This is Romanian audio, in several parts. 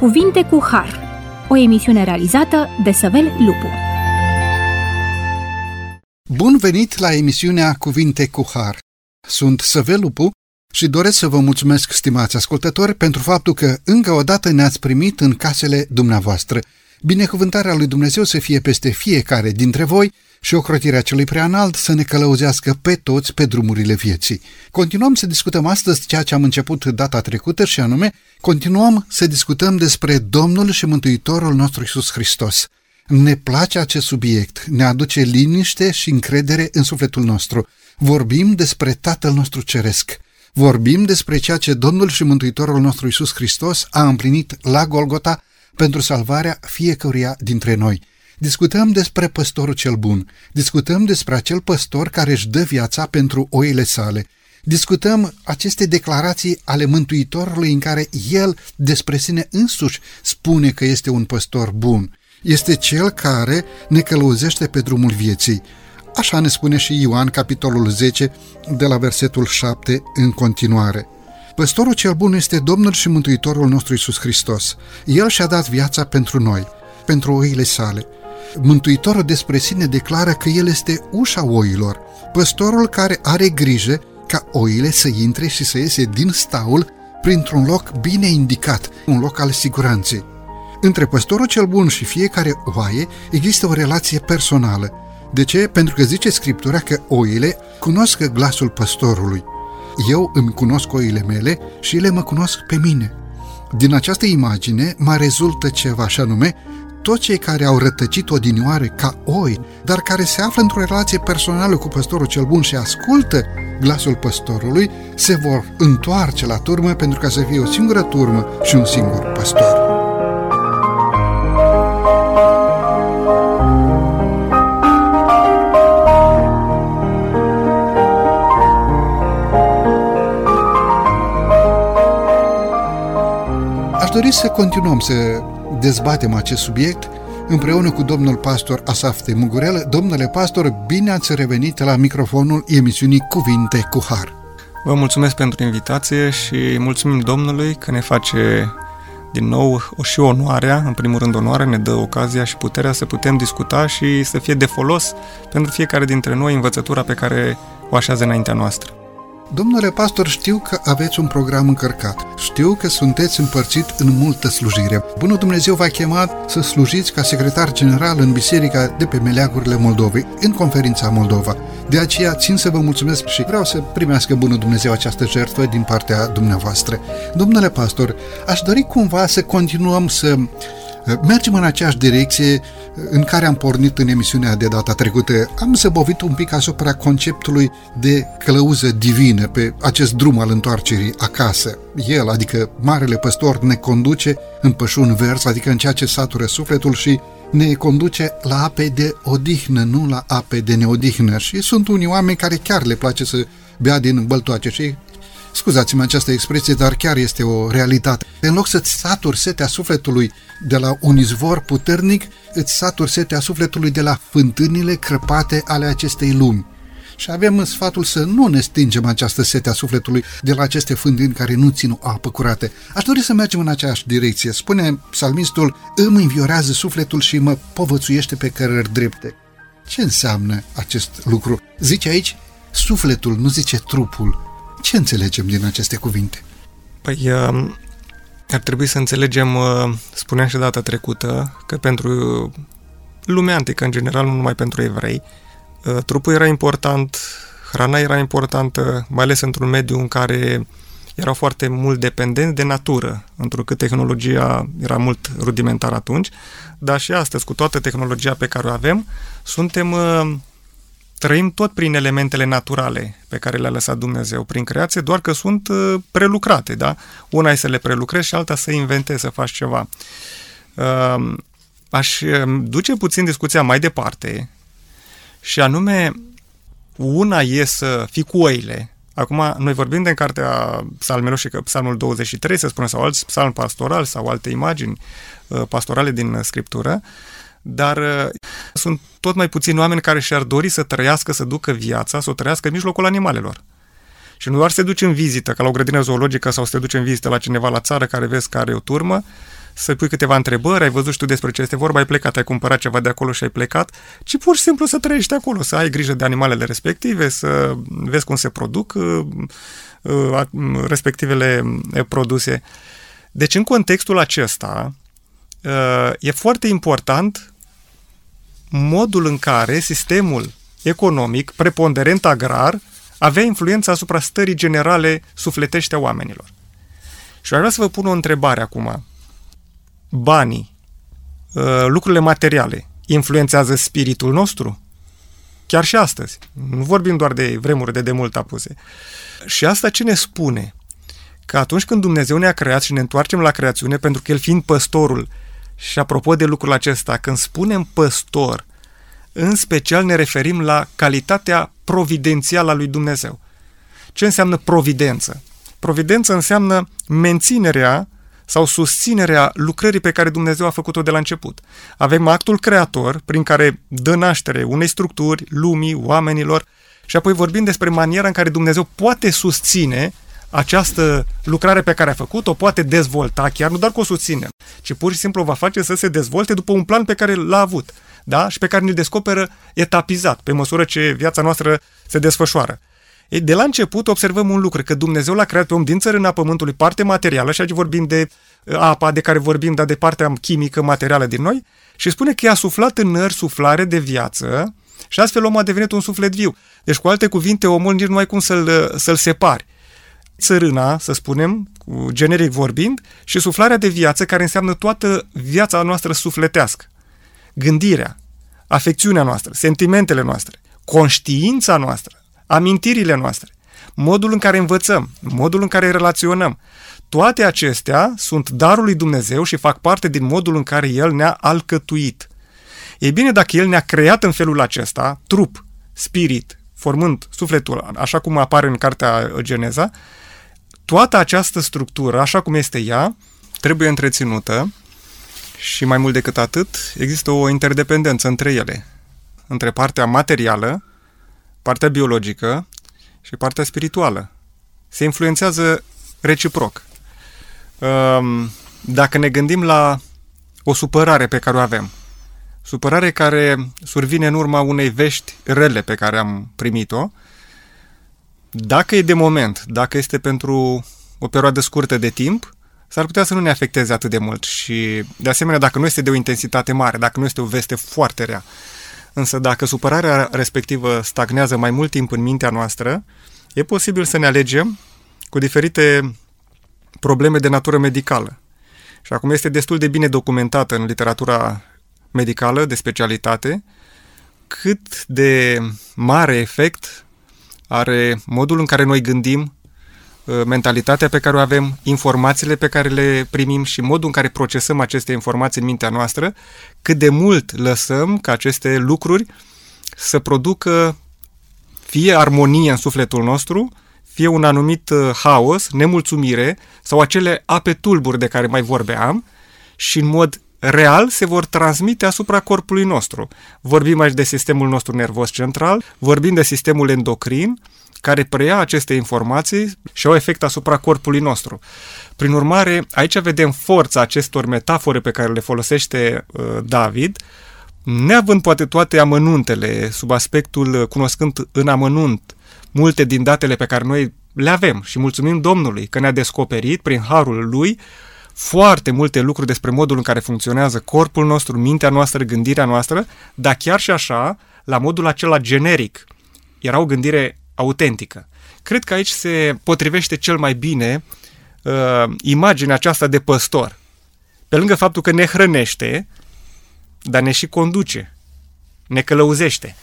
Cuvinte cu Har, o emisiune realizată de Săvel Lupu. Bun venit la emisiunea Cuvinte cu Har. Sunt Săvel Lupu și doresc să vă mulțumesc, stimați ascultători, pentru faptul că încă o dată ne-ați primit în casele dumneavoastră. Binecuvântarea lui Dumnezeu să fie peste fiecare dintre voi și ocrotirea celui preanalt să ne călăuzească pe toți pe drumurile vieții. Continuăm să discutăm astăzi ceea ce am început data trecută și anume, continuăm să discutăm despre Domnul și Mântuitorul nostru Isus Hristos. Ne place acest subiect, ne aduce liniște și încredere în sufletul nostru. Vorbim despre Tatăl nostru Ceresc. Vorbim despre ceea ce Domnul și Mântuitorul nostru Isus Hristos a împlinit la Golgota pentru salvarea fiecăruia dintre noi. Discutăm despre păstorul cel bun, discutăm despre acel păstor care își dă viața pentru oile sale, discutăm aceste declarații ale Mântuitorului în care el despre sine însuși spune că este un păstor bun. Este cel care ne călăuzește pe drumul vieții. Așa ne spune și Ioan, capitolul 10, de la versetul 7 în continuare. Păstorul cel bun este Domnul și Mântuitorul nostru Isus Hristos. El și-a dat viața pentru noi, pentru oile sale. Mântuitorul despre sine declară că El este ușa oilor, păstorul care are grijă ca oile să intre și să iese din staul printr-un loc bine indicat, un loc al siguranței. Între păstorul cel bun și fiecare oaie există o relație personală. De ce? Pentru că zice Scriptura că oile cunosc glasul păstorului. Eu îmi cunosc oile mele și ele mă cunosc pe mine. Din această imagine mai rezultă ceva, și anume toți cei care au rătăcit odinioare ca oi, dar care se află într-o relație personală cu păstorul cel bun și ascultă glasul păstorului, se vor întoarce la turmă pentru ca să fie o singură turmă și un singur păstor. Aș dori să continuăm să dezbatem acest subiect împreună cu domnul pastor Asaf Mugurel. Domnule pastor, bine ați revenit la microfonul emisiunii Cuvinte cu Har. Vă mulțumesc pentru invitație și mulțumim Domnului că ne face din nou o și onoarea, în primul rând onoarea, ne dă ocazia și puterea să putem discuta și să fie de folos pentru fiecare dintre noi învățătura pe care o așează înaintea noastră. Domnule pastor, știu că aveți un program încărcat. Știu că sunteți împărțit în multă slujire. Bunul Dumnezeu v-a chemat să slujiți ca secretar general în biserica de pe Meleagurile Moldovei, în conferința Moldova. De aceea țin să vă mulțumesc și vreau să primească Bunul Dumnezeu această jertfă din partea dumneavoastră. Domnule pastor, aș dori cumva să continuăm să Mergem în aceeași direcție în care am pornit în emisiunea de data trecută. Am zăbovit un pic asupra conceptului de călăuză divină pe acest drum al întoarcerii acasă. El, adică Marele Păstor, ne conduce în pășun vers, adică în ceea ce satură sufletul și ne conduce la ape de odihnă, nu la ape de neodihnă. Și sunt unii oameni care chiar le place să bea din băltoace și Scuzați-mă această expresie, dar chiar este o realitate. În loc să-ți saturi setea sufletului de la un izvor puternic, îți saturi setea sufletului de la fântânile crăpate ale acestei lumi. Și avem sfatul să nu ne stingem această sete a sufletului de la aceste fântâni care nu țin o apă curată. Aș dori să mergem în aceeași direcție. Spune psalmistul, îmi înviorează sufletul și mă povățuiește pe cărări drepte. Ce înseamnă acest lucru? Zice aici, sufletul, nu zice trupul. Ce înțelegem din aceste cuvinte? Păi, um, ar trebui să înțelegem, uh, spuneam și data trecută, că pentru lumea antică, în general, nu numai pentru evrei, uh, trupul era important, hrana era importantă, mai ales într-un mediu în care erau foarte mult dependenți de natură, întrucât tehnologia era mult rudimentară atunci, dar și astăzi, cu toată tehnologia pe care o avem, suntem uh, trăim tot prin elementele naturale pe care le-a lăsat Dumnezeu prin creație, doar că sunt uh, prelucrate, da? Una e să le prelucrezi și alta să inventezi, să faci ceva. Uh, aș um, duce puțin discuția mai departe și anume una e să fii cu oile. Acum, noi vorbim de cartea psalmelor și că psalmul 23, se spune, sau alți psalm pastoral sau alte imagini uh, pastorale din Scriptură, dar uh, sunt tot mai puțini oameni care și-ar dori să trăiască, să ducă viața, să o trăiască în mijlocul animalelor. Și nu doar să te duci în vizită, ca la o grădină zoologică sau să te duci în vizită la cineva la țară care vezi că are o turmă, să pui câteva întrebări, ai văzut și tu despre ce este vorba, ai plecat, ai cumpărat ceva de acolo și ai plecat, ci pur și simplu să trăiești acolo, să ai grijă de animalele respective, să vezi cum se produc uh, uh, respectivele uh, produse. Deci în contextul acesta e foarte important modul în care sistemul economic preponderent agrar avea influența asupra stării generale sufletește a oamenilor. Și aș vrea să vă pun o întrebare acum. Banii, uh, lucrurile materiale, influențează spiritul nostru? Chiar și astăzi. Nu vorbim doar de vremuri de demult apuse. Și asta ce ne spune? Că atunci când Dumnezeu ne-a creat și ne întoarcem la creațiune, pentru că El fiind păstorul, și apropo de lucrul acesta, când spunem păstor, în special ne referim la calitatea providențială a lui Dumnezeu. Ce înseamnă providență? Providență înseamnă menținerea sau susținerea lucrării pe care Dumnezeu a făcut-o de la început. Avem actul creator prin care dă naștere unei structuri, lumii, oamenilor și apoi vorbim despre maniera în care Dumnezeu poate susține această lucrare pe care a făcut-o, poate dezvolta, chiar nu doar cu o susține, ci pur și simplu va face să se dezvolte după un plan pe care l-a avut da? și pe care ne descoperă etapizat, pe măsură ce viața noastră se desfășoară. Ei, de la început observăm un lucru, că Dumnezeu l-a creat pe om din țărâna pământului, parte materială, și aici vorbim de uh, apa de care vorbim, dar de partea chimică, materială din noi, și spune că i-a suflat în nări suflare de viață și astfel omul a devenit un suflet viu. Deci, cu alte cuvinte, omul nici nu mai cum să-l, uh, să-l separi. Țărâna, să spunem, generic vorbind, și suflarea de viață care înseamnă toată viața noastră sufletească. Gândirea, afecțiunea noastră, sentimentele noastre, conștiința noastră, amintirile noastre, modul în care învățăm, modul în care relaționăm. Toate acestea sunt darul lui Dumnezeu și fac parte din modul în care El ne-a alcătuit. Ei bine, dacă El ne-a creat în felul acesta, trup, spirit, formând sufletul, așa cum apare în cartea Geneza, toată această structură, așa cum este ea, trebuie întreținută și mai mult decât atât, există o interdependență între ele, între partea materială, partea biologică și partea spirituală. Se influențează reciproc. Ehm, dacă ne gândim la o supărare pe care o avem, supărare care survine în urma unei vești rele pe care am primit-o, dacă e de moment, dacă este pentru o perioadă scurtă de timp, s-ar putea să nu ne afecteze atât de mult și, de asemenea, dacă nu este de o intensitate mare, dacă nu este o veste foarte rea. Însă dacă supărarea respectivă stagnează mai mult timp în mintea noastră, e posibil să ne alegem cu diferite probleme de natură medicală. Și acum este destul de bine documentată în literatura medicală de specialitate cât de mare efect are modul în care noi gândim, Uh, mentalitatea pe care o avem, informațiile pe care le primim și modul în care procesăm aceste informații în mintea noastră, cât de mult lăsăm ca aceste lucruri să producă fie armonie în sufletul nostru, fie un anumit uh, haos, nemulțumire sau acele ape tulburi de care mai vorbeam și în mod real se vor transmite asupra corpului nostru. Vorbim aici de sistemul nostru nervos central, vorbim de sistemul endocrin, care preia aceste informații și au efect asupra corpului nostru. Prin urmare, aici vedem forța acestor metafore pe care le folosește uh, David, neavând poate toate amănuntele sub aspectul uh, cunoscând în amănunt multe din datele pe care noi le avem și mulțumim Domnului că ne-a descoperit prin harul lui foarte multe lucruri despre modul în care funcționează corpul nostru, mintea noastră, gândirea noastră, dar chiar și așa, la modul acela generic, era o gândire autentică. Cred că aici se potrivește cel mai bine uh, imaginea aceasta de păstor. Pe lângă faptul că ne hrănește, dar ne și conduce, ne călăuzește.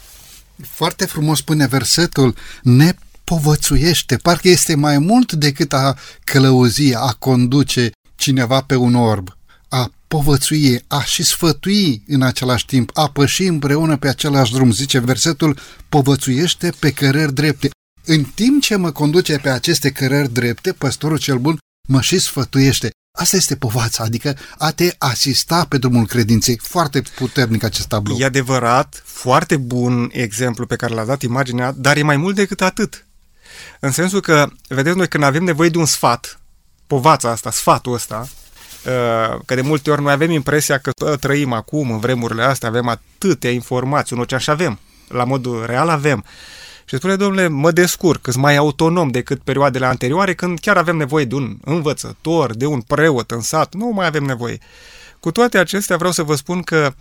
Foarte frumos spune versetul, ne povățuiește, parcă este mai mult decât a călăuzi, a conduce cineva pe un orb, a povățui, a și sfătui în același timp, a păși împreună pe același drum. Zice versetul, povățuiește pe cărări drepte. În timp ce mă conduce pe aceste cărări drepte, păstorul cel bun mă și sfătuiește. Asta este povața, adică a te asista pe drumul credinței. Foarte puternic acest tablou. E adevărat, foarte bun exemplu pe care l-a dat imaginea, dar e mai mult decât atât. În sensul că, vedeți, noi când avem nevoie de un sfat, povața asta, sfatul ăsta, Uh, că de multe ori noi avem impresia că trăim acum, în vremurile astea, avem atâtea informații, un ocean și avem. La modul real avem. Și spune, domnule, mă descurc, sunt mai autonom decât perioadele anterioare, când chiar avem nevoie de un învățător, de un preot în sat, nu mai avem nevoie. Cu toate acestea vreau să vă spun că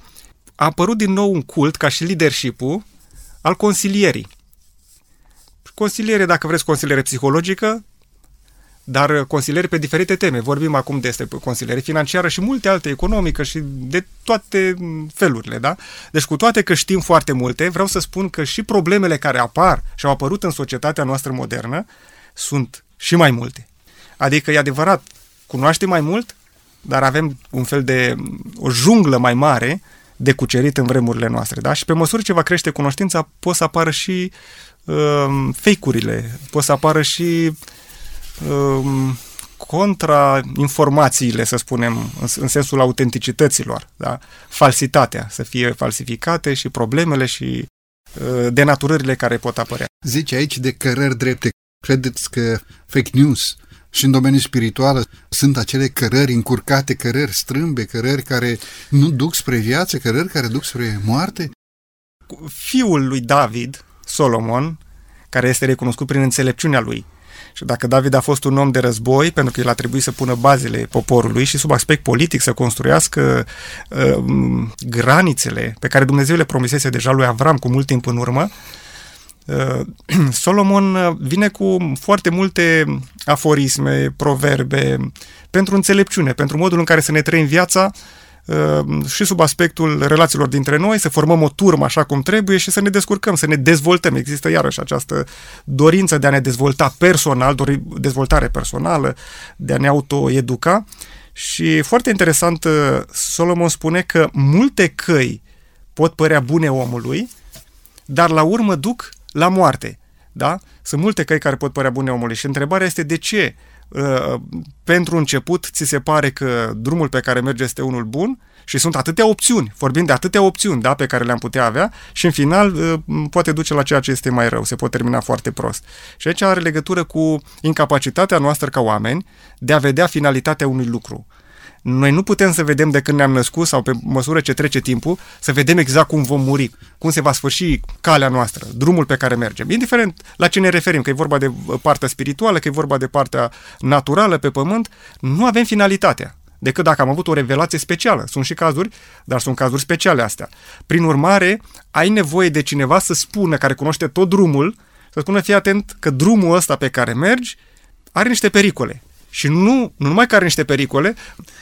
a apărut din nou un cult, ca și leadership-ul, al consilierii. Consiliere, dacă vreți, consiliere psihologică, dar consiliere pe diferite teme. Vorbim acum despre consiliere financiară și multe alte, economică și de toate felurile, da? Deci cu toate că știm foarte multe, vreau să spun că și problemele care apar și au apărut în societatea noastră modernă sunt și mai multe. Adică e adevărat, cunoaștem mai mult, dar avem un fel de o junglă mai mare de cucerit în vremurile noastre, da? Și pe măsură ce va crește cunoștința, pot să apară și uh, fake-urile, pot să apară și um, contra informațiile, să spunem, în, în sensul autenticităților, da? falsitatea, să fie falsificate și problemele și uh, denaturările care pot apărea. Zice aici de cărări drepte. Credeți că fake news și în domeniul spiritual sunt acele cărări încurcate, cărări strâmbe, cărări care nu duc spre viață, cărări care duc spre moarte? Fiul lui David, Solomon, care este recunoscut prin înțelepciunea lui, și dacă David a fost un om de război, pentru că el a trebuit să pună bazele poporului și sub aspect politic să construiască uh, granițele pe care Dumnezeu le promisese deja lui Avram cu mult timp în urmă, uh, Solomon uh, vine cu foarte multe aforisme, proverbe, pentru înțelepciune, pentru modul în care să ne trăim viața Ehm, și sub aspectul relațiilor dintre noi, să formăm o turmă așa cum trebuie și să ne descurcăm, să ne dezvoltăm. Există iarăși această dorință de a ne dezvolta personal, dezvoltare personală, de a ne autoeduca. Și foarte interesant, Solomon spune că multe căi pot părea bune omului, dar la urmă duc la moarte. Da? Sunt multe căi care pot părea bune omului și întrebarea este de ce Uh, pentru început ți se pare că drumul pe care merge este unul bun și sunt atâtea opțiuni, vorbim de atâtea opțiuni da, pe care le-am putea avea și în final uh, poate duce la ceea ce este mai rău, se poate termina foarte prost. Și aici are legătură cu incapacitatea noastră ca oameni de a vedea finalitatea unui lucru. Noi nu putem să vedem de când ne-am născut sau pe măsură ce trece timpul, să vedem exact cum vom muri, cum se va sfârși calea noastră, drumul pe care mergem. Indiferent la ce ne referim, că e vorba de partea spirituală, că e vorba de partea naturală pe pământ, nu avem finalitatea decât dacă am avut o revelație specială. Sunt și cazuri, dar sunt cazuri speciale astea. Prin urmare, ai nevoie de cineva să spună, care cunoaște tot drumul, să spună, fii atent că drumul ăsta pe care mergi are niște pericole. Și nu, nu numai că are niște pericole,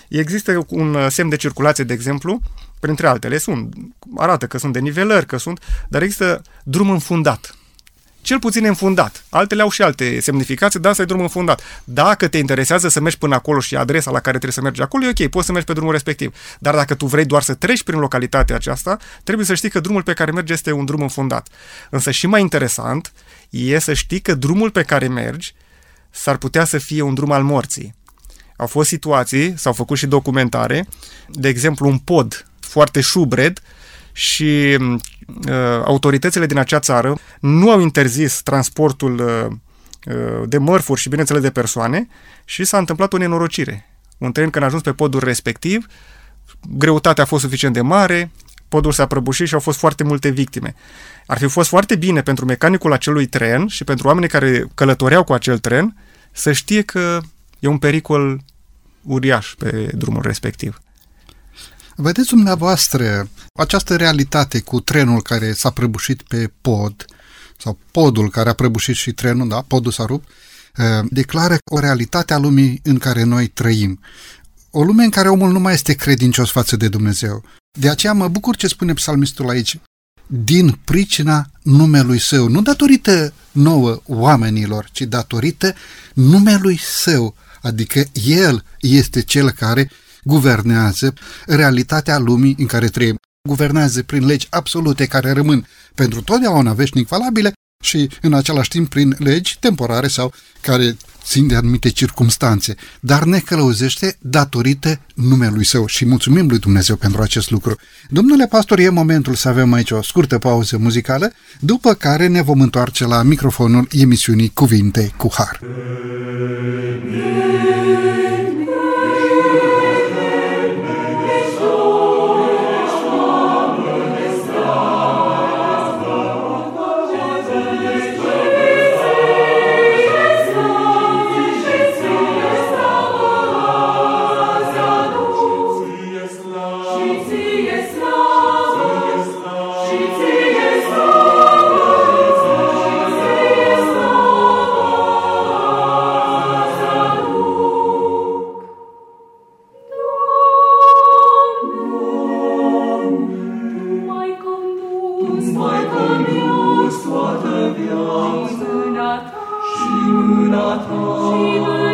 există un uh, semn de circulație, de exemplu, printre altele, sunt, arată că sunt de nivelări, că sunt, dar există drum înfundat. Cel puțin înfundat. Altele au și alte semnificații, dar asta e drum înfundat. Dacă te interesează să mergi până acolo și adresa la care trebuie să mergi acolo, e ok, poți să mergi pe drumul respectiv. Dar dacă tu vrei doar să treci prin localitatea aceasta, trebuie să știi că drumul pe care mergi este un drum înfundat. Însă și mai interesant e să știi că drumul pe care mergi s-ar putea să fie un drum al morții. Au fost situații, s-au făcut și documentare, de exemplu un pod foarte șubred și uh, autoritățile din acea țară nu au interzis transportul uh, uh, de mărfuri și, bineînțeles, de persoane și s-a întâmplat o nenorocire. Un tren când a ajuns pe podul respectiv, greutatea a fost suficient de mare, podul s-a prăbușit și au fost foarte multe victime. Ar fi fost foarte bine pentru mecanicul acelui tren și pentru oamenii care călătoreau cu acel tren să știe că e un pericol uriaș pe drumul respectiv. Vedeți dumneavoastră această realitate cu trenul care s-a prăbușit pe pod sau podul care a prăbușit și trenul, da, podul s-a rupt, eh, declară o realitate a lumii în care noi trăim. O lume în care omul nu mai este credincios față de Dumnezeu. De aceea mă bucur ce spune psalmistul aici din pricina numelui său, nu datorită nouă oamenilor, ci datorită numelui său, adică el este cel care guvernează realitatea lumii în care trăim. Guvernează prin legi absolute care rămân pentru totdeauna veșnic valabile și în același timp prin legi temporare sau care țin de anumite circumstanțe, dar ne călăuzește datorită numelui său și mulțumim lui Dumnezeu pentru acest lucru. Domnule pastor, e momentul să avem aici o scurtă pauză muzicală, după care ne vom întoarce la microfonul emisiunii Cuvinte cu Har. Amen. Și mâna ta, și mâna ta.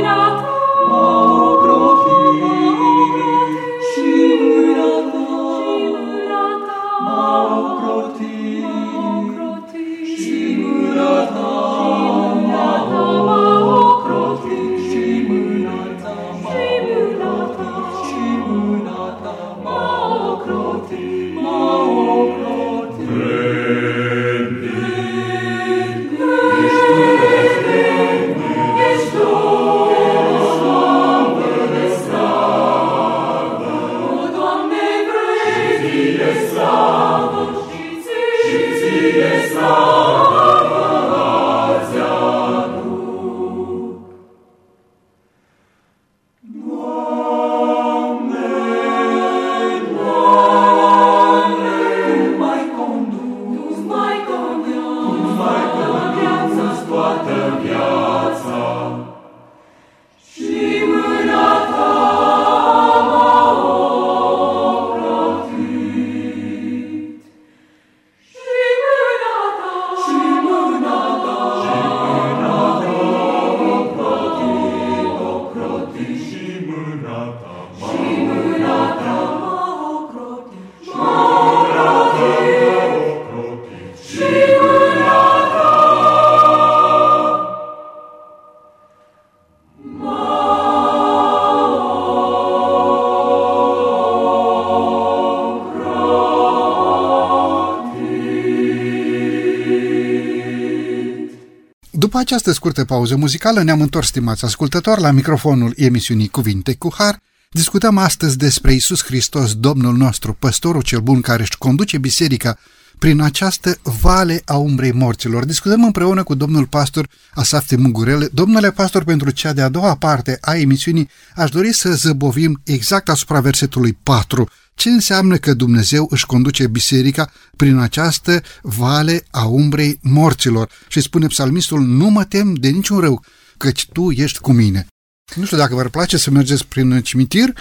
Această scurtă pauză muzicală ne-am întors, stimați ascultători, la microfonul emisiunii Cuvinte cu Har. Discutăm astăzi despre Isus Hristos, Domnul nostru, păstorul cel bun care își conduce biserica prin această vale a umbrei morților. Discutăm împreună cu domnul pastor Asaf Mugurele. Domnule pastor, pentru cea de-a doua parte a emisiunii, aș dori să zăbovim exact asupra versetului 4 ce înseamnă că Dumnezeu își conduce biserica prin această vale a umbrei morților. Și spune psalmistul, nu mă tem de niciun rău, căci tu ești cu mine. Nu știu dacă vă place să mergeți prin cimitir,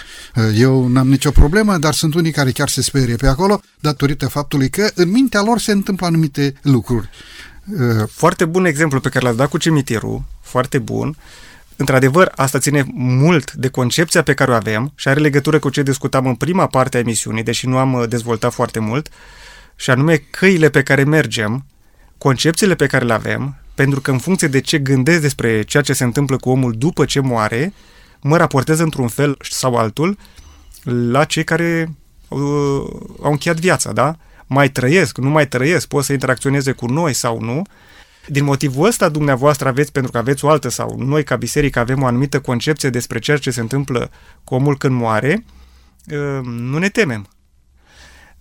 eu n-am nicio problemă, dar sunt unii care chiar se sperie pe acolo, datorită faptului că în mintea lor se întâmplă anumite lucruri. Foarte bun exemplu pe care l-ați dat cu cimitirul, foarte bun. Într-adevăr, asta ține mult de concepția pe care o avem și are legătură cu ce discutam în prima parte a emisiunii, deși nu am uh, dezvoltat foarte mult, și anume căile pe care mergem, concepțiile pe care le avem, pentru că în funcție de ce gândesc despre ceea ce se întâmplă cu omul după ce moare, mă raportez într-un fel sau altul la cei care uh, au încheiat viața, da? Mai trăiesc, nu mai trăiesc, pot să interacționeze cu noi sau nu, din motivul ăsta dumneavoastră aveți, pentru că aveți o altă sau noi ca biserică avem o anumită concepție despre ceea ce se întâmplă cu omul când moare, ă, nu ne temem.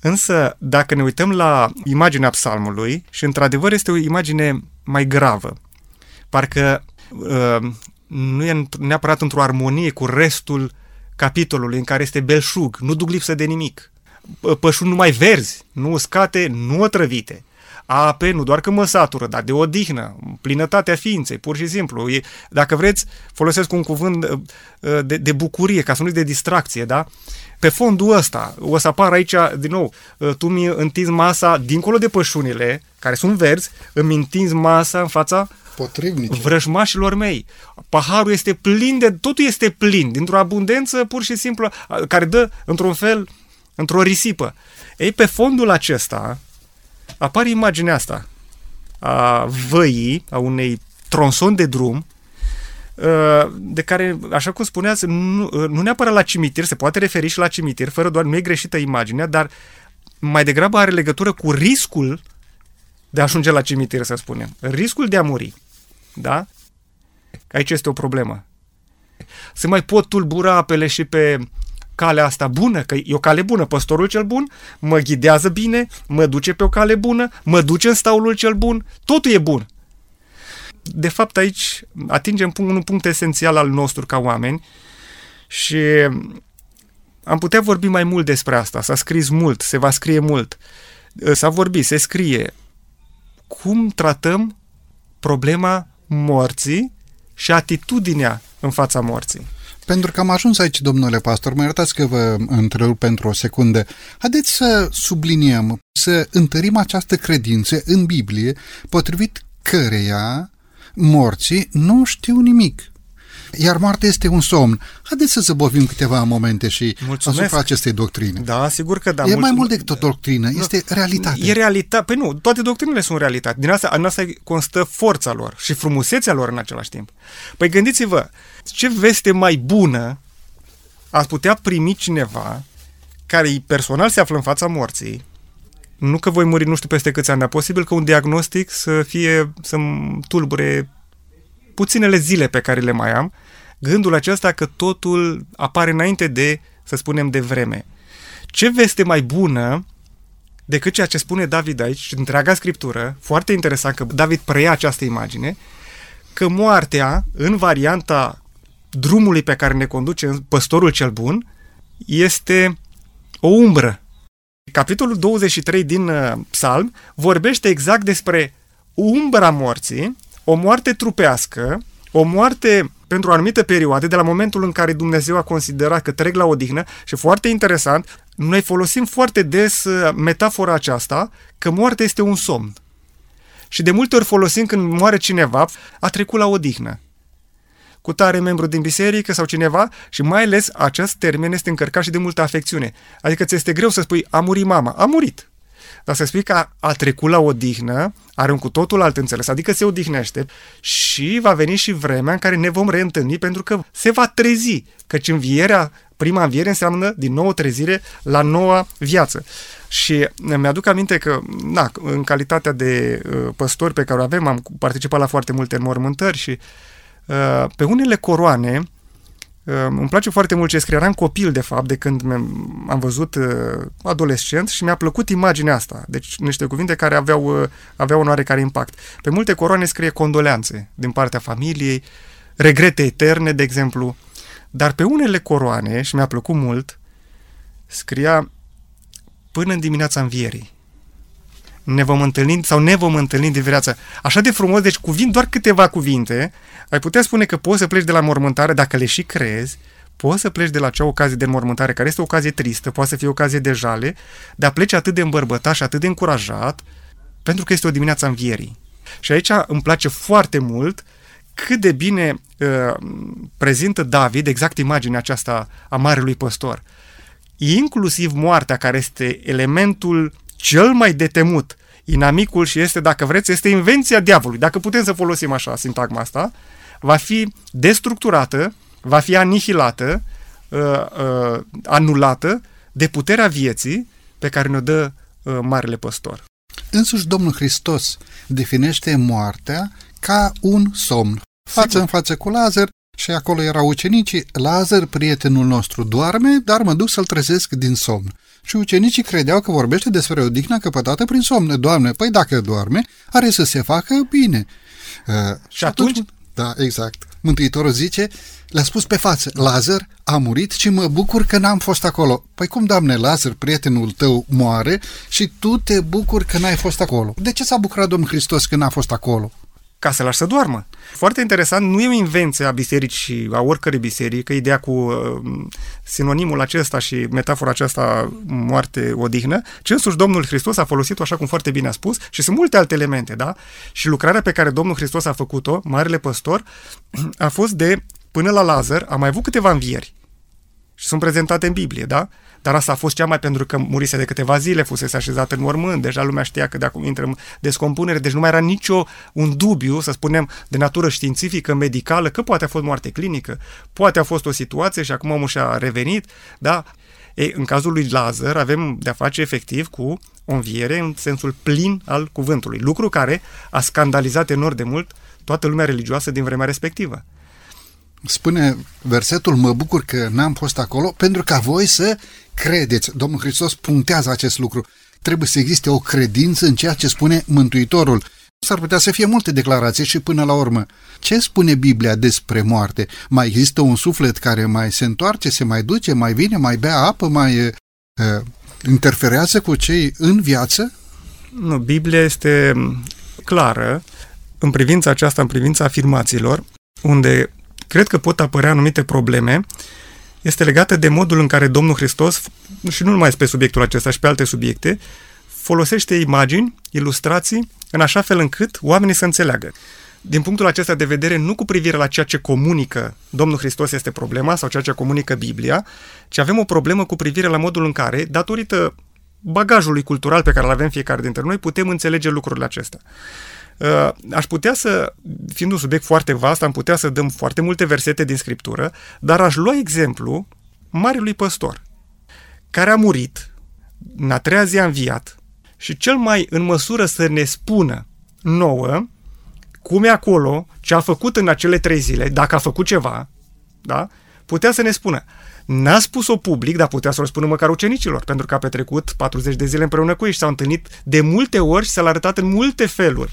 Însă, dacă ne uităm la imaginea psalmului, și într-adevăr este o imagine mai gravă, parcă ă, nu e neapărat într-o armonie cu restul capitolului în care este belșug, nu duc lipsă de nimic. Pășuni numai verzi, nu uscate, nu otrăvite ape, nu doar că mă satură, dar de odihnă, plinătatea ființei, pur și simplu. E, dacă vreți, folosesc un cuvânt uh, uh, de, de bucurie, ca să nu de distracție, da? Pe fondul ăsta, o să apar aici, din nou, uh, tu mi întinzi masa dincolo de pășunile, care sunt verzi, îmi întinzi masa în fața Potrivnice. vrăjmașilor mei. Paharul este plin de, totul este plin, dintr-o abundență pur și simplu, care dă, într-un fel, într-o risipă. Ei, pe fondul acesta, apare imaginea asta a văii, a unei tronson de drum, uh, de care, așa cum spuneați, nu, uh, nu neapărat la cimitir, se poate referi și la cimitir, fără doar, nu e greșită imaginea, dar mai degrabă are legătură cu riscul de a ajunge la cimitir, să spunem. Riscul de a muri. Da? Aici este o problemă. Se mai pot tulbura apele și pe calea asta bună, că e o cale bună, păstorul cel bun mă ghidează bine, mă duce pe o cale bună, mă duce în staulul cel bun, totul e bun. De fapt, aici atingem un punct esențial al nostru ca oameni și am putea vorbi mai mult despre asta, s-a scris mult, se va scrie mult, s-a vorbit, se scrie cum tratăm problema morții și atitudinea în fața morții. Pentru că am ajuns aici, domnule pastor, mă iertați că vă întrerup pentru o secundă. Haideți să subliniem, să întărim această credință în Biblie, potrivit căreia morții nu știu nimic. Iar moartea este un somn. Haideți să zăbovim câteva momente și Mulțumesc. asupra acestei doctrine. Da, sigur că da. E Mulțum- mai mult decât o doctrină, este realitate. E realitate. Păi nu, toate doctrinele sunt realitate. Din asta, în asta constă forța lor și frumusețea lor în același timp. Păi gândiți-vă, ce veste mai bună ați putea primi cineva care personal se află în fața morții, nu că voi muri nu știu peste câți ani, dar posibil că un diagnostic să fie, să-mi tulbure puținele zile pe care le mai am, gândul acesta că totul apare înainte de, să spunem, de vreme. Ce veste mai bună decât ceea ce spune David aici și întreaga scriptură, foarte interesant că David preia această imagine, că moartea, în varianta drumului pe care ne conduce păstorul cel bun, este o umbră. Capitolul 23 din uh, Psalm vorbește exact despre umbra morții, o moarte trupească, o moarte pentru o anumită perioadă, de la momentul în care Dumnezeu a considerat că trec la odihnă și foarte interesant, noi folosim foarte des uh, metafora aceasta că moartea este un somn. Și de multe ori folosim când moare cineva, a trecut la odihnă cu tare membru din biserică sau cineva și mai ales acest termen este încărcat și de multă afecțiune. Adică ți este greu să spui a murit mama, a murit. Dar să spui că a, a trecut la odihnă, are un cu totul alt înțeles, adică se odihnește și va veni și vremea în care ne vom reîntâlni pentru că se va trezi, căci învierea, prima înviere înseamnă din nou trezire la noua viață. Și mi-aduc aminte că, na, în calitatea de uh, păstori pe care o avem, am participat la foarte multe înmormântări și uh, pe unele coroane, uh, îmi place foarte mult ce scrie, eram copil de fapt de când am văzut uh, adolescent și mi-a plăcut imaginea asta. Deci niște cuvinte care aveau, uh, aveau un oarecare impact. Pe multe coroane scrie condoleanțe din partea familiei, regrete eterne, de exemplu, dar pe unele coroane, și mi-a plăcut mult, scria până în dimineața învierii. Ne vom întâlni sau ne vom întâlni de viață. Așa de frumos, deci cuvint doar câteva cuvinte, ai putea spune că poți să pleci de la mormântare dacă le și crezi, poți să pleci de la acea ocazie de mormântare, care este o ocazie tristă, poate să fie o ocazie de jale, dar pleci atât de îmbărbătat și atât de încurajat, pentru că este o dimineață a învierii. Și aici îmi place foarte mult cât de bine uh, prezintă David exact imaginea aceasta a Marelui Păstor. Inclusiv moartea, care este elementul cel mai detemut, inamicul și este, dacă vreți, este invenția diavolului, dacă putem să folosim așa sintagma asta, va fi destructurată, va fi anihilată, uh, uh, anulată de puterea vieții pe care ne-o dă uh, Marele Păstor. Însuși Domnul Hristos definește moartea ca un somn. Față Sigur. în față cu Lazar și acolo erau ucenicii. Lazar, prietenul nostru, doarme, dar mă duc să-l trezesc din somn. Și ucenicii credeau că vorbește despre o dihnă căpătată prin somn. Doamne, păi dacă doarme, are să se facă bine. Uh, și atunci? atunci da, exact. Mântuitorul zice, le-a spus pe față, Lazar a murit și mă bucur că n-am fost acolo. Păi cum, doamne, Lazar, prietenul tău, moare și tu te bucuri că n-ai fost acolo. De ce s-a bucurat Domnul Hristos că n-a fost acolo? Ca să lași să doarmă. Foarte interesant, nu e o invenție a bisericii, a oricărei biserici, ideea cu uh, sinonimul acesta și metafora aceasta moarte, odihnă, ci însuși Domnul Hristos a folosit-o așa cum foarte bine a spus și sunt multe alte elemente, da? Și lucrarea pe care Domnul Hristos a făcut-o, Marele Păstor, a fost de, până la Lazar, a mai avut câteva învieri și sunt prezentate în Biblie, da? Dar asta a fost cea mai pentru că murise de câteva zile, fusese așezat în mormânt, deja lumea știa că de acum intră în descompunere, deci nu mai era nicio un dubiu, să spunem, de natură științifică, medicală, că poate a fost moarte clinică, poate a fost o situație și acum omul și-a revenit, da? Ei, în cazul lui Lazar avem de-a face efectiv cu o înviere în sensul plin al cuvântului, lucru care a scandalizat enorm de mult toată lumea religioasă din vremea respectivă spune versetul, mă bucur că n-am fost acolo, pentru ca voi să credeți. Domnul Hristos punctează acest lucru. Trebuie să existe o credință în ceea ce spune Mântuitorul. S-ar putea să fie multe declarații și până la urmă. Ce spune Biblia despre moarte? Mai există un suflet care mai se întoarce, se mai duce, mai vine, mai bea apă, mai uh, interferează cu cei în viață? Nu, Biblia este clară în privința aceasta, în privința afirmațiilor, unde cred că pot apărea anumite probleme, este legată de modul în care Domnul Hristos, și nu numai pe subiectul acesta, și pe alte subiecte, folosește imagini, ilustrații, în așa fel încât oamenii să înțeleagă. din punctul acesta de vedere, nu cu privire la ceea ce comunică Domnul Hristos este problema sau ceea ce comunică Biblia, ci avem o problemă cu privire la modul în care, datorită bagajului cultural pe care îl avem fiecare dintre noi, putem înțelege lucrurile acestea. Uh, aș putea să, fiind un subiect foarte vast, am putea să dăm foarte multe versete din Scriptură, dar aș lua exemplu Marelui Păstor, care a murit, în a treia zi a înviat și cel mai în măsură să ne spună nouă cum e acolo, ce a făcut în acele trei zile, dacă a făcut ceva, da? putea să ne spună. N-a spus-o public, dar putea să o spună măcar ucenicilor, pentru că a petrecut 40 de zile împreună cu ei și s-au întâlnit de multe ori și s-a arătat în multe feluri.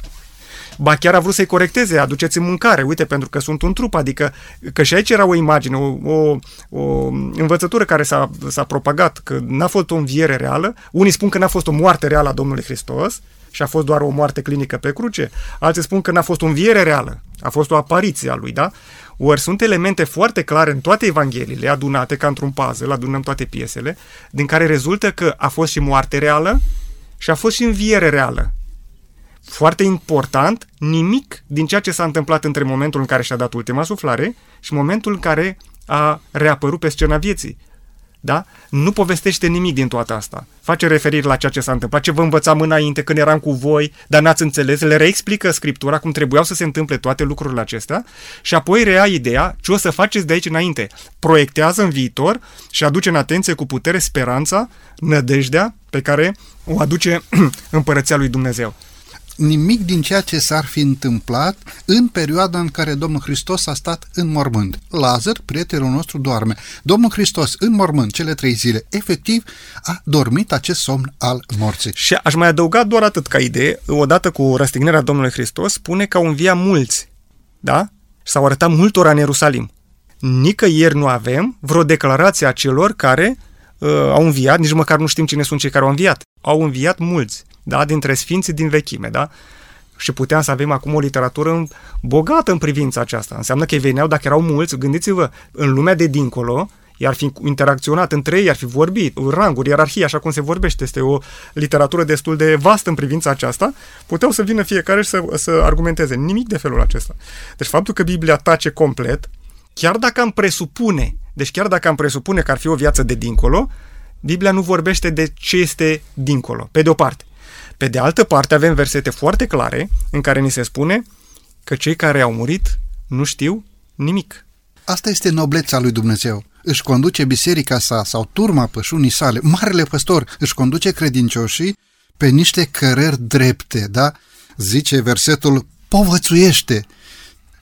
Ba chiar a vrut să-i corecteze, aduceți mâncare, uite, pentru că sunt un trup, adică că și aici era o imagine, o, o, o învățătură care s-a, s-a propagat, că n-a fost o înviere reală, unii spun că n-a fost o moarte reală a Domnului Hristos, și a fost doar o moarte clinică pe cruce, alții spun că n-a fost o înviere reală, a fost o apariție a lui, da? Ori sunt elemente foarte clare în toate evangheliile, adunate ca într-un puzzle, adunăm toate piesele, din care rezultă că a fost și moarte reală și a fost și înviere reală. Foarte important, nimic din ceea ce s-a întâmplat între momentul în care și-a dat ultima suflare și momentul în care a reapărut pe scena vieții da? Nu povestește nimic din toată asta. Face referire la ceea ce s-a întâmplat, ce vă învățam înainte când eram cu voi, dar n-ați înțeles, le reexplică Scriptura cum trebuiau să se întâmple toate lucrurile acestea și apoi rea ideea ce o să faceți de aici înainte. Proiectează în viitor și aduce în atenție cu putere speranța, nădejdea pe care o aduce împărăția lui Dumnezeu nimic din ceea ce s-ar fi întâmplat în perioada în care Domnul Hristos a stat în mormânt. Lazar, prietenul nostru, doarme. Domnul Hristos în mormânt cele trei zile, efectiv, a dormit acest somn al morții. Și aș mai adăuga doar atât ca idee, odată cu răstignirea Domnului Hristos, spune că au înviat mulți, da? S-au arătat multora în Ierusalim. Nicăieri nu avem vreo declarație a celor care uh, au înviat, nici măcar nu știm cine sunt cei care au înviat. Au înviat mulți da? dintre sfinții din vechime. Da? Și puteam să avem acum o literatură bogată în privința aceasta. Înseamnă că ei veneau, dacă erau mulți, gândiți-vă, în lumea de dincolo, i-ar fi interacționat între ei, ar fi vorbit, ranguri, ierarhie, așa cum se vorbește. Este o literatură destul de vastă în privința aceasta. Puteau să vină fiecare și să, să argumenteze. Nimic de felul acesta. Deci faptul că Biblia tace complet, chiar dacă am presupune, deci chiar dacă am presupune că ar fi o viață de dincolo, Biblia nu vorbește de ce este dincolo, pe de o parte. Pe de altă parte, avem versete foarte clare în care ni se spune că cei care au murit nu știu nimic. Asta este nobleța lui Dumnezeu. Își conduce biserica sa sau turma pășunii sale, marele păstor, își conduce credincioșii pe niște cărări drepte, da? Zice versetul, povățuiește,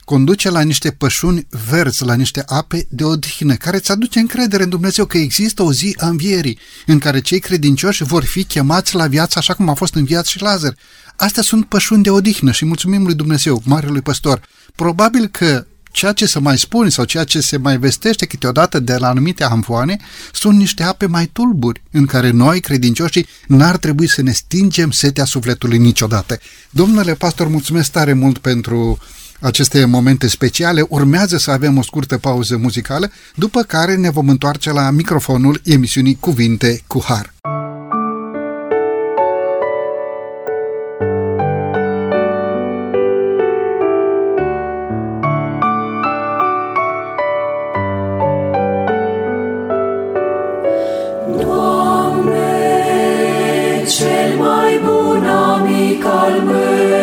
conduce la niște pășuni verzi, la niște ape de odihnă, care îți aduce încredere în Dumnezeu că există o zi a învierii în care cei credincioși vor fi chemați la viață așa cum a fost înviat și Lazar. Astea sunt pășuni de odihnă și mulțumim lui Dumnezeu, Marelui Păstor. Probabil că ceea ce se mai spune sau ceea ce se mai vestește câteodată de la anumite amfoane sunt niște ape mai tulburi în care noi, credincioșii, n-ar trebui să ne stingem setea sufletului niciodată. Domnule pastor, mulțumesc tare mult pentru aceste momente speciale, urmează să avem o scurtă pauză muzicală, după care ne vom întoarce la microfonul emisiunii Cuvinte cu Har. Doamne, cel mai bun amic al meu,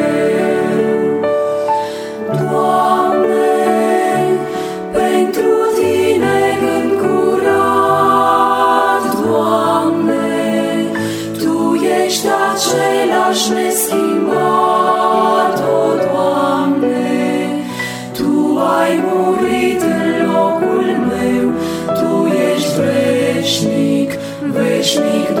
Deixe-me.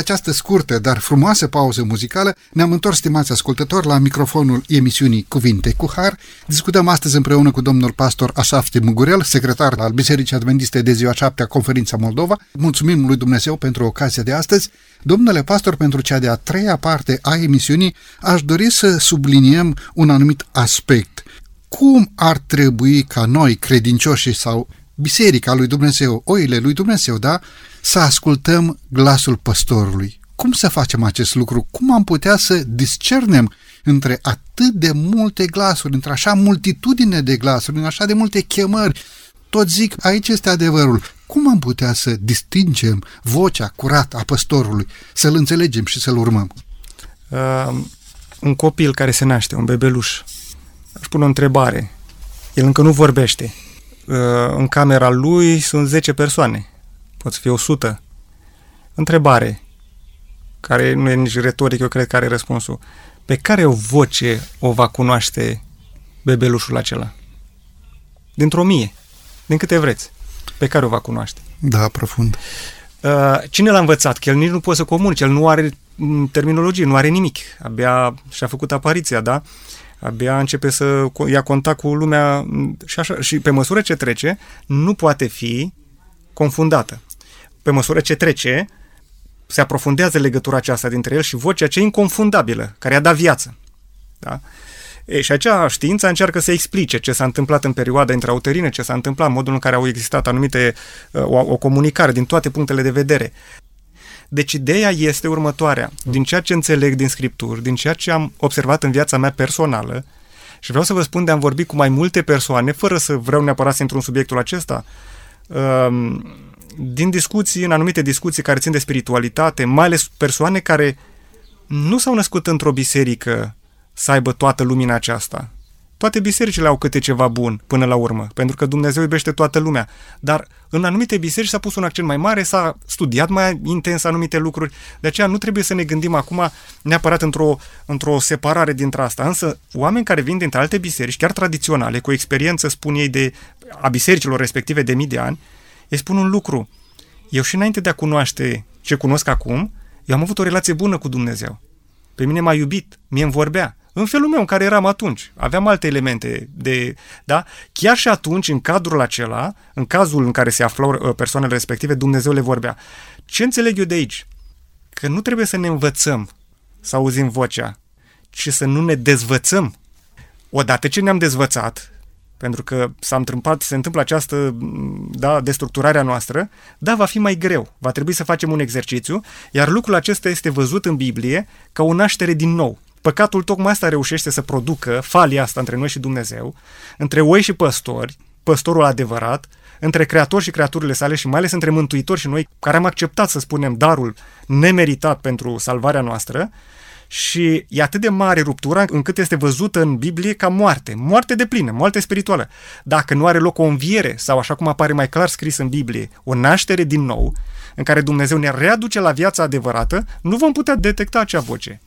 această scurtă, dar frumoasă pauză muzicală, ne-am întors, stimați ascultători, la microfonul emisiunii Cuvinte cu Har. Discutăm astăzi împreună cu domnul pastor Asaf Mugurel, secretar al Bisericii Adventiste de ziua 7 a Conferința Moldova. Mulțumim lui Dumnezeu pentru ocazia de astăzi. Domnule pastor, pentru cea de-a treia parte a emisiunii, aș dori să subliniem un anumit aspect. Cum ar trebui ca noi, credincioșii sau Biserica lui Dumnezeu, oile lui Dumnezeu, da? Să ascultăm glasul păstorului. Cum să facem acest lucru? Cum am putea să discernem între atât de multe glasuri, între așa multitudine de glasuri, în așa de multe chemări? Tot zic, aici este adevărul. Cum am putea să distingem vocea curată a păstorului, să-l înțelegem și să-l urmăm? Uh, un copil care se naște, un bebeluș, aș pune o întrebare. El încă nu vorbește Uh, în camera lui sunt 10 persoane. Pot fi 100. Întrebare, care nu e nici retoric, eu cred că are răspunsul. Pe care o voce o va cunoaște bebelușul acela? Dintr-o mie. Din câte vreți. Pe care o va cunoaște? Da, profund. Uh, cine l-a învățat? Că el nici nu poate să comunice, el nu are mm, terminologie, nu are nimic. Abia și-a făcut apariția, da? Uh, abia începe să ia contact cu lumea și, așa, și pe măsură ce trece, nu poate fi confundată. Pe măsură ce trece, se aprofundează legătura aceasta dintre el și vocea aceea inconfundabilă, care a dat viață. Da? E, și acea știință încearcă să explice ce s-a întâmplat în perioada intrauterină, ce s-a întâmplat, modul în care au existat anumite, o, o comunicare din toate punctele de vedere. Deci ideea este următoarea. Din ceea ce înțeleg din scripturi, din ceea ce am observat în viața mea personală, și vreau să vă spun de am vorbit cu mai multe persoane, fără să vreau neapărat să intru în subiectul acesta, um, din discuții, în anumite discuții care țin de spiritualitate, mai ales persoane care nu s-au născut într-o biserică să aibă toată lumina aceasta, toate bisericile au câte ceva bun până la urmă, pentru că Dumnezeu iubește toată lumea. Dar în anumite biserici s-a pus un accent mai mare, s-a studiat mai intens anumite lucruri. De aceea nu trebuie să ne gândim acum neapărat într-o, într-o separare dintre asta. Însă, oameni care vin dintre alte biserici, chiar tradiționale, cu experiență, spun ei, de, a bisericilor respective de mii de ani, ei spun un lucru. Eu și înainte de a cunoaște ce cunosc acum, eu am avut o relație bună cu Dumnezeu. Pe mine m-a iubit, mie îmi vorbea, în felul meu în care eram atunci. Aveam alte elemente de, da? Chiar și atunci, în cadrul acela, în cazul în care se aflau uh, persoanele respective, Dumnezeu le vorbea. Ce înțeleg eu de aici? Că nu trebuie să ne învățăm să auzim vocea, ci să nu ne dezvățăm. Odată ce ne-am dezvățat, pentru că s-a întâmplat, se întâmplă această da, destructurare a noastră, da, va fi mai greu. Va trebui să facem un exercițiu, iar lucrul acesta este văzut în Biblie ca o naștere din nou. Păcatul tocmai asta reușește să producă falia asta între noi și Dumnezeu, între oi și păstori, păstorul adevărat, între creator și creaturile sale și mai ales între mântuitori și noi, care am acceptat, să spunem, darul nemeritat pentru salvarea noastră, și e atât de mare ruptura încât este văzută în Biblie ca moarte, moarte de plină, moarte spirituală. Dacă nu are loc o înviere sau, așa cum apare mai clar scris în Biblie, o naștere din nou, în care Dumnezeu ne readuce la viața adevărată, nu vom putea detecta acea voce.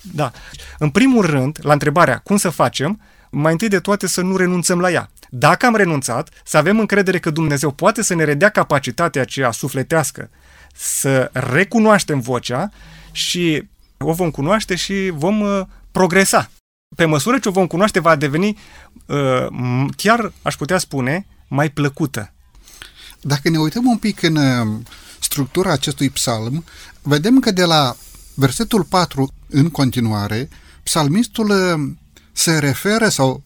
Da. În primul rând, la întrebarea cum să facem, mai întâi de toate să nu renunțăm la ea. Dacă am renunțat, să avem încredere că Dumnezeu poate să ne redea capacitatea aceea sufletească, să recunoaștem vocea și o vom cunoaște și vom uh, progresa. Pe măsură ce o vom cunoaște, va deveni, uh, chiar aș putea spune, mai plăcută. Dacă ne uităm un pic în uh, structura acestui psalm, vedem că de la versetul 4 în continuare, psalmistul uh, se referă sau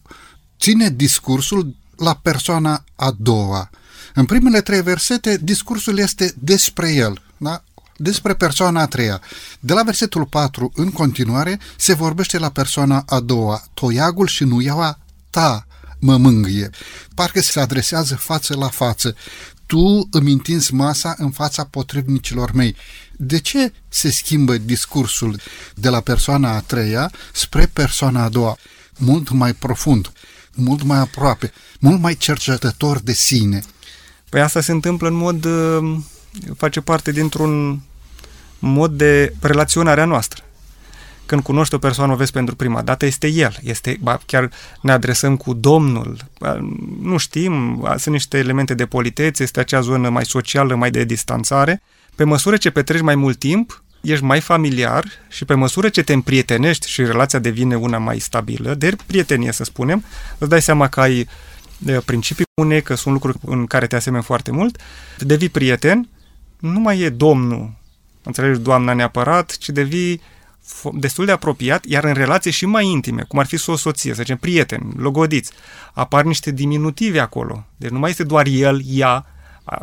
ține discursul la persoana a doua. În primele trei versete, discursul este despre el, da? Despre persoana a treia. De la versetul 4 în continuare se vorbește la persoana a doua, toiagul și nuiaua ta mă mângâie. Parcă se adresează față la față. Tu îmi întinzi masa în fața potrivnicilor mei. De ce se schimbă discursul de la persoana a treia spre persoana a doua? Mult mai profund. mult mai aproape, mult mai cercetător de sine. Păi asta se întâmplă în mod, uh, face parte dintr-un mod de relaționare a noastră. Când cunoști o persoană, o vezi pentru prima dată, este el. Este, ba, chiar ne adresăm cu Domnul. Nu știm, sunt niște elemente de politețe, este acea zonă mai socială, mai de distanțare. Pe măsură ce petreci mai mult timp, ești mai familiar și pe măsură ce te împrietenești și relația devine una mai stabilă, de prietenie să spunem, îți dai seama că ai principii bune, că sunt lucruri în care te asemeni foarte mult, devii prieten, nu mai e domnul, înțelegi, doamna neapărat, ci devii destul de apropiat, iar în relații și mai intime, cum ar fi o soție, să zicem, prieteni, logodiți, apar niște diminutive acolo. Deci nu mai este doar el, ea,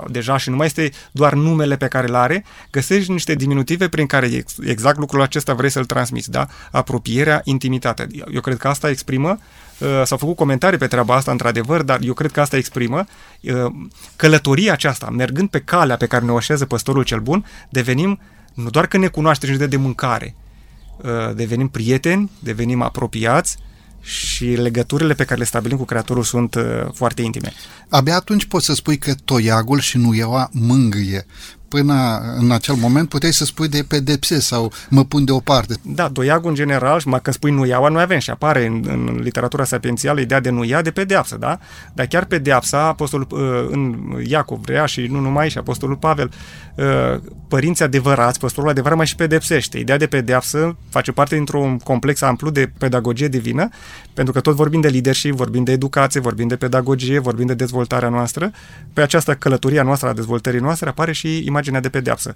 deja și nu mai este doar numele pe care îl are, găsești niște diminutive prin care exact lucrul acesta vrei să-l transmiți, da? Apropierea, intimitatea. Eu cred că asta exprimă, uh, s-au făcut comentarii pe treaba asta, într-adevăr, dar eu cred că asta exprimă uh, călătoria aceasta, mergând pe calea pe care ne oșează păstorul cel bun, devenim nu doar că ne cunoaște și ne dă de mâncare, uh, devenim prieteni, devenim apropiați, și legăturile pe care le stabilim cu Creatorul sunt uh, foarte intime. Abia atunci poți să spui că toiagul și nuieaua mângâie până în acel moment puteai să spui de pedepse sau mă pun deoparte. Da, doiagul în general, și că spui nuiaua, noi avem și apare în, în literatura sapiențială ideea de nuia de pedeapsă, da? Dar chiar pedeapsa, apostolul uh, în Iacov vrea și nu numai, și apostolul Pavel, uh, părinții adevărați, păstorul adevărat mai și pedepsește. Ideea de pedeapsă face parte dintr-un complex amplu de pedagogie divină, pentru că tot vorbim de leadership, vorbim de educație, vorbim de pedagogie, vorbim de dezvoltarea noastră. Pe această călătorie a noastră a dezvoltării noastre apare și imaginea imaginea de pedeapsă.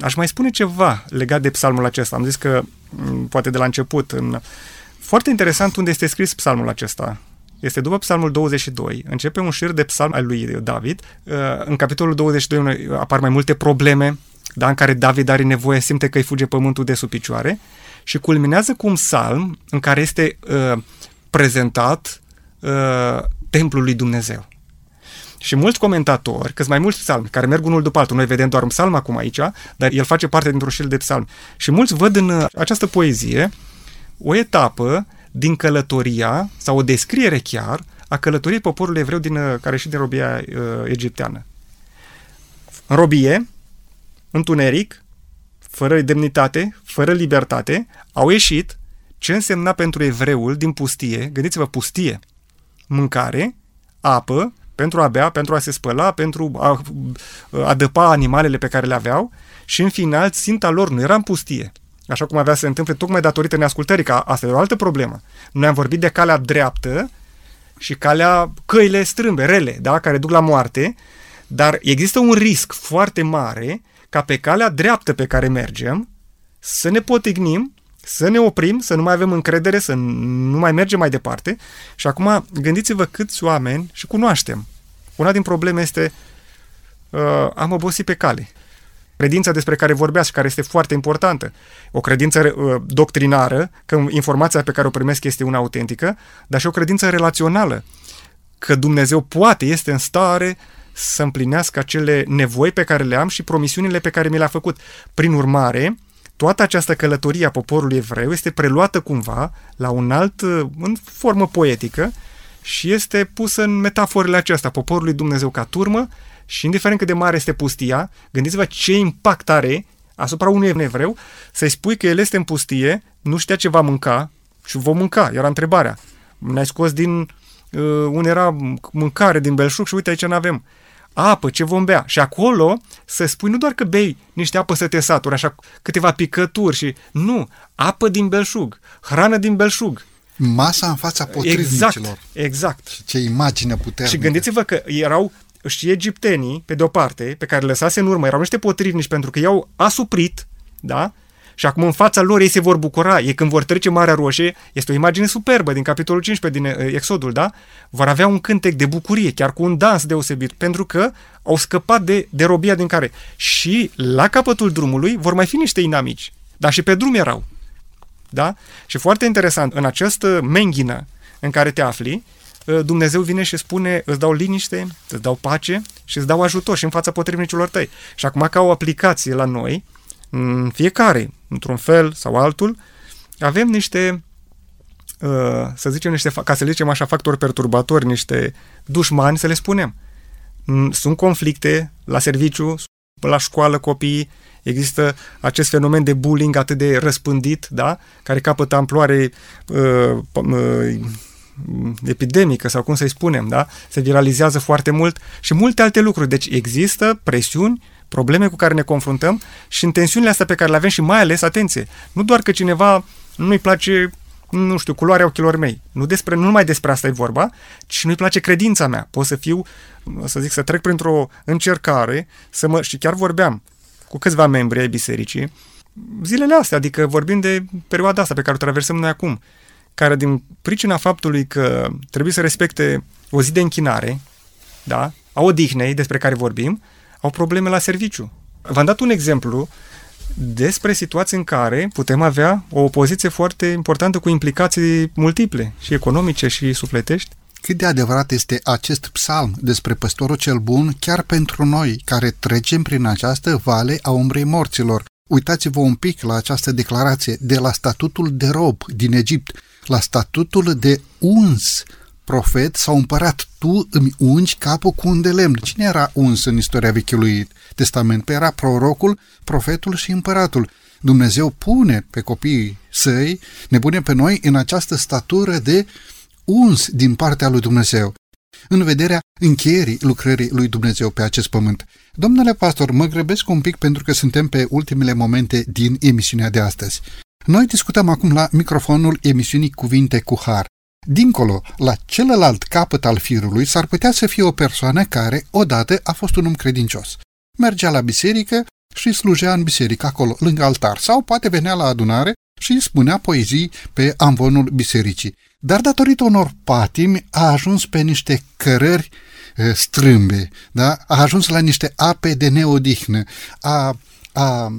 Aș mai spune ceva legat de psalmul acesta. Am zis că, poate de la început, în... foarte interesant unde este scris psalmul acesta. Este după psalmul 22, începe un șir de psalm al lui David. Uh, în capitolul 22 apar mai multe probleme, da, în care David are nevoie, simte că îi fuge pământul de sub picioare și culminează cu un psalm în care este uh, prezentat uh, templul lui Dumnezeu. Și mulți comentatori, că mai mulți psalmi, care merg unul după altul, noi vedem doar un psalm acum aici, dar el face parte dintr-un șir de psalmi. Și mulți văd în uh, această poezie o etapă din călătoria, sau o descriere chiar, a călătoriei poporului evreu din, uh, care și din robia uh, egipteană. În robie, întuneric, fără demnitate, fără libertate, au ieșit ce însemna pentru evreul din pustie, gândiți-vă, pustie, mâncare, apă, pentru a bea, pentru a se spăla, pentru a adăpa animalele pe care le aveau și în final ținta lor nu era în pustie. Așa cum avea să se întâmple tocmai datorită neascultării, că asta e o altă problemă. Noi am vorbit de calea dreaptă și calea căile strâmbe, rele, da? care duc la moarte, dar există un risc foarte mare ca pe calea dreaptă pe care mergem să ne potignim să ne oprim, să nu mai avem încredere, să nu mai mergem mai departe. Și acum gândiți-vă câți oameni și cunoaștem. Una din probleme este uh, am obosit pe cale. Credința despre care vorbeați și care este foarte importantă. O credință uh, doctrinară, că informația pe care o primesc este una autentică, dar și o credință relațională, că Dumnezeu poate, este în stare să împlinească acele nevoi pe care le am și promisiunile pe care mi le-a făcut. Prin urmare, toată această călătorie a poporului evreu este preluată cumva la un alt, în formă poetică și este pusă în metaforele acestea, poporul lui Dumnezeu ca turmă și indiferent cât de mare este pustia, gândiți-vă ce impact are asupra unui evreu să-i spui că el este în pustie, nu știa ce va mânca și vom mânca, era întrebarea. Ne-ai scos din uh, unde era mâncare din belșug și uite aici nu avem apă, ce vom bea. Și acolo să spui nu doar că bei niște apă să te saturi, așa câteva picături și... Nu, apă din belșug, hrană din belșug. Masa în fața potrivnicilor. Exact, exact. Și ce imagine puternică. Și gândiți-vă că erau și egiptenii, pe de-o parte, pe care lăsase în urmă, erau niște potrivnici pentru că i-au asuprit, da? Și acum în fața lor ei se vor bucura. Ei când vor trece Marea Roșie, este o imagine superbă din capitolul 15 din uh, Exodul, da? Vor avea un cântec de bucurie, chiar cu un dans deosebit, pentru că au scăpat de, de robia din care. Și la capătul drumului vor mai fi niște inamici. Dar și pe drum erau. Da? Și foarte interesant, în această menghină în care te afli, uh, Dumnezeu vine și spune, îți dau liniște, îți dau pace și îți dau ajutor și în fața potrivnicilor tăi. Și acum ca o aplicație la noi, în fiecare, într-un fel sau altul, avem niște uh, să zicem niște, ca să le zicem așa, factori perturbatori, niște dușmani, să le spunem. Sunt conflicte la serviciu, la școală, copiii, există acest fenomen de bullying atât de răspândit, da? care capătă amploare uh, uh, epidemică sau cum să-i spunem, da? se viralizează foarte mult și multe alte lucruri. Deci există presiuni, probleme cu care ne confruntăm și în tensiunile astea pe care le avem și mai ales, atenție, nu doar că cineva nu-i place nu știu, culoarea ochilor mei. Nu, despre, nu numai despre asta e vorba, ci nu-i place credința mea. Pot să fiu, să zic, să trec printr-o încercare, să mă, și chiar vorbeam cu câțiva membri ai bisericii, zilele astea, adică vorbim de perioada asta pe care o traversăm noi acum, care din pricina faptului că trebuie să respecte o zi de închinare, da, a odihnei despre care vorbim, au probleme la serviciu. V-am dat un exemplu despre situații în care putem avea o opoziție foarte importantă cu implicații multiple, și economice și sufletești. Cât de adevărat este acest psalm despre păstorul cel bun chiar pentru noi care trecem prin această vale a umbrei morților. Uitați-vă un pic la această declarație de la statutul de rob din Egipt la statutul de uns profet sau împărat, tu îmi ungi capul cu un de lemn. Cine era uns în istoria Vechiului Testament? Era prorocul, profetul și împăratul. Dumnezeu pune pe copiii săi, ne pune pe noi în această statură de uns din partea lui Dumnezeu, în vederea încheierii lucrării lui Dumnezeu pe acest pământ. Domnule pastor, mă grăbesc un pic pentru că suntem pe ultimele momente din emisiunea de astăzi. Noi discutăm acum la microfonul emisiunii Cuvinte cu Har. Dincolo, la celălalt capăt al firului, s-ar putea să fie o persoană care, odată, a fost un om credincios. Mergea la biserică și slujea în biserică acolo, lângă altar, sau poate venea la adunare și spunea poezii pe amvonul bisericii. Dar datorită unor patimi a ajuns pe niște cărări strâmbe, da? a ajuns la niște ape de neodihnă, a, a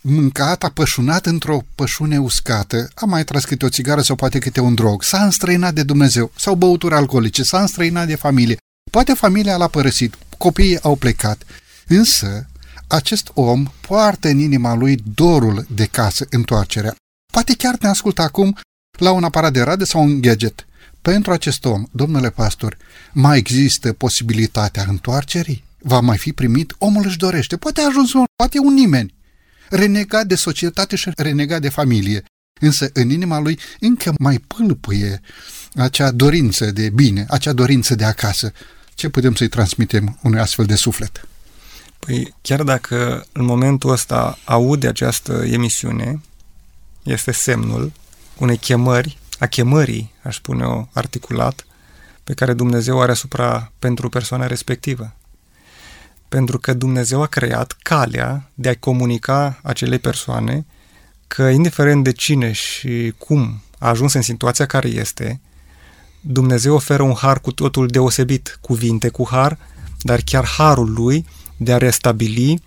mâncat, a pășunat într-o pășune uscată, a mai tras câte o țigară sau poate câte un drog, s-a înstrăinat de Dumnezeu sau băuturi alcoolice, s-a înstrăinat de familie. Poate familia l-a părăsit, copiii au plecat, însă acest om poartă în inima lui dorul de casă, întoarcerea. Poate chiar ne ascultă acum la un aparat de radio sau un gadget. Pentru acest om, domnule pastor, mai există posibilitatea întoarcerii? Va mai fi primit? Omul își dorește. Poate a ajuns un, poate un nimeni renegat de societate și renegat de familie. Însă în inima lui încă mai pâlpâie acea dorință de bine, acea dorință de acasă. Ce putem să-i transmitem unui astfel de suflet? Păi chiar dacă în momentul ăsta aude această emisiune, este semnul unei chemări, a chemării, aș spune o articulat, pe care Dumnezeu are asupra pentru persoana respectivă pentru că Dumnezeu a creat calea de a comunica acelei persoane că, indiferent de cine și cum a ajuns în situația care este, Dumnezeu oferă un har cu totul deosebit, cuvinte cu har, dar chiar harul lui de a restabili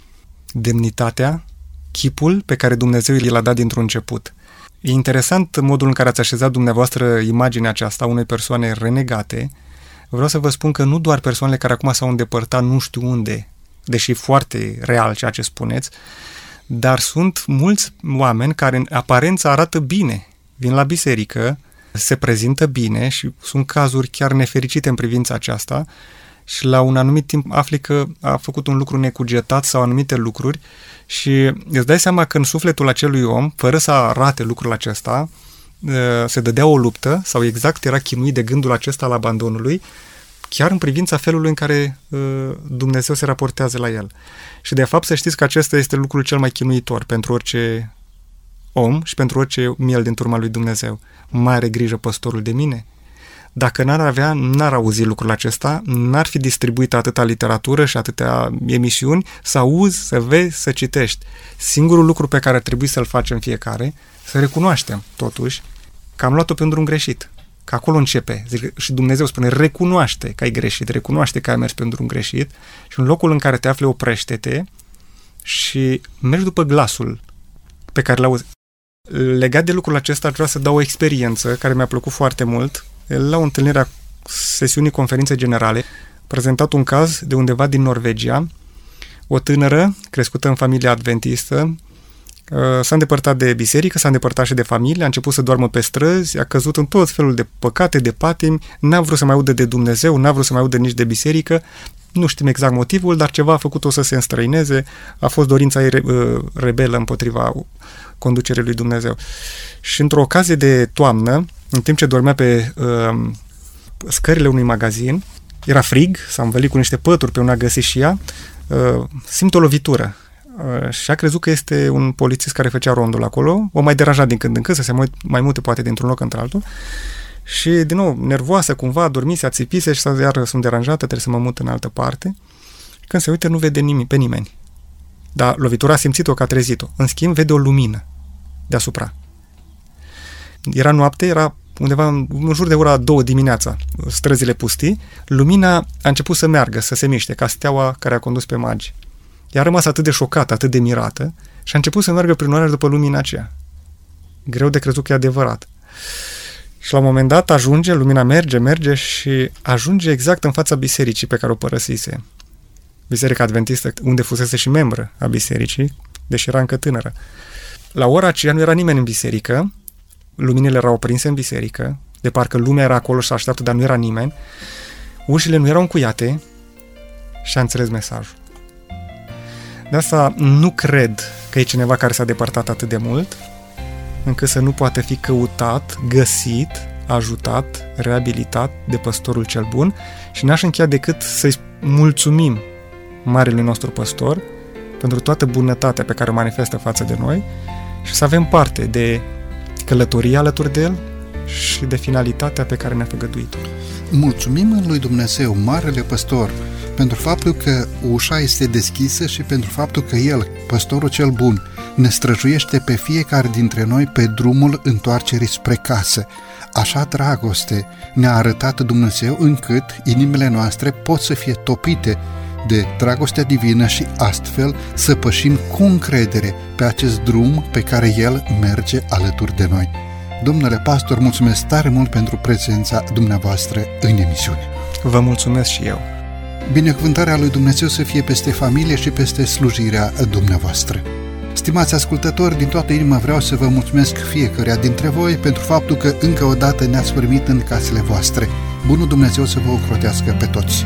demnitatea, chipul pe care Dumnezeu l-a dat dintr-un început. E interesant modul în care ați așezat dumneavoastră imaginea aceasta unei persoane renegate. Vreau să vă spun că nu doar persoanele care acum s-au îndepărtat nu știu unde deși foarte real ceea ce spuneți, dar sunt mulți oameni care în aparență arată bine, vin la biserică, se prezintă bine și sunt cazuri chiar nefericite în privința aceasta și la un anumit timp afli că a făcut un lucru necugetat sau anumite lucruri și îți dai seama că în sufletul acelui om, fără să arate lucrul acesta, se dădea o luptă sau exact era chinuit de gândul acesta al abandonului chiar în privința felului în care uh, Dumnezeu se raportează la el. Și de fapt să știți că acesta este lucrul cel mai chinuitor pentru orice om și pentru orice miel din turma lui Dumnezeu. Mai are grijă păstorul de mine? Dacă n-ar avea, n-ar auzi lucrul acesta, n-ar fi distribuită atâta literatură și atâtea emisiuni, să auzi, să vezi, să citești. Singurul lucru pe care ar trebui să-l facem fiecare, să recunoaștem, totuși, că am luat-o pe un drum greșit. Că acolo începe. Zic, și Dumnezeu spune, recunoaște că ai greșit, recunoaște că ai mers pe un drum greșit și în locul în care te afli, oprește-te și mergi după glasul pe care l-auzi. Legat de lucrul acesta, vreau să dau o experiență care mi-a plăcut foarte mult. La o întâlnire a sesiunii conferințe generale, prezentat un caz de undeva din Norvegia, o tânără crescută în familia adventistă, s-a îndepărtat de biserică, s-a îndepărtat și de familie, a început să doarmă pe străzi, a căzut în tot felul de păcate, de patimi, n-a vrut să mai audă de Dumnezeu, n-a vrut să mai audă nici de biserică, nu știm exact motivul, dar ceva a făcut-o să se înstrăineze, a fost dorința ei rebelă împotriva conducerii lui Dumnezeu. Și într-o ocazie de toamnă, în timp ce dormea pe uh, scările unui magazin, era frig, s-a învălit cu niște pături pe una găsit și ea, uh, simt o lovitură uh, și a crezut că este un polițist care făcea rondul acolo, o mai deranja din când în când, să se mai mute poate dintr-un loc într-altul și, din nou, nervoasă cumva, dormise, ațipise și iar sunt deranjată, trebuie să mă mut în altă parte. Când se uită, nu vede nimic, pe nimeni. Dar lovitura a simțit-o că a trezit-o. În schimb, vede o lumină deasupra. Era noapte, era undeva în, în jur de ora două dimineața, străzile pustii, lumina a început să meargă, să se miște, ca steaua care a condus pe magi. Ea a rămas atât de șocată, atât de mirată și a început să meargă prin oraș după lumina aceea. Greu de crezut că e adevărat. Și la un moment dat ajunge, lumina merge, merge și ajunge exact în fața bisericii pe care o părăsise. Biserica Adventistă, unde fusese și membră a bisericii, deși era încă tânără. La ora aceea nu era nimeni în biserică, luminile erau oprinse în biserică, de parcă lumea era acolo și așteaptă, dar nu era nimeni. Ușile nu erau încuiate și a înțeles mesajul. De asta nu cred că e cineva care s-a depărtat atât de mult, încât să nu poate fi căutat, găsit, ajutat, reabilitat de păstorul cel bun și n-aș încheia decât să-i mulțumim marele nostru păstor pentru toată bunătatea pe care o manifestă față de noi și să avem parte de călătoria alături de el și de finalitatea pe care ne-a făgăduit-o. Mulțumim lui Dumnezeu, Marele Păstor, pentru faptul că ușa este deschisă și pentru faptul că El, Păstorul cel Bun, ne străjuiește pe fiecare dintre noi pe drumul întoarcerii spre casă. Așa dragoste ne-a arătat Dumnezeu încât inimile noastre pot să fie topite de dragostea divină și astfel să pășim cu încredere pe acest drum pe care El merge alături de noi. Domnule pastor, mulțumesc tare mult pentru prezența dumneavoastră în emisiune. Vă mulțumesc și eu. Binecuvântarea lui Dumnezeu să fie peste familie și peste slujirea dumneavoastră. Stimați ascultători, din toată inima vreau să vă mulțumesc fiecăruia dintre voi pentru faptul că încă o dată ne-ați primit în casele voastre. Bunul Dumnezeu să vă ocrotească pe toți!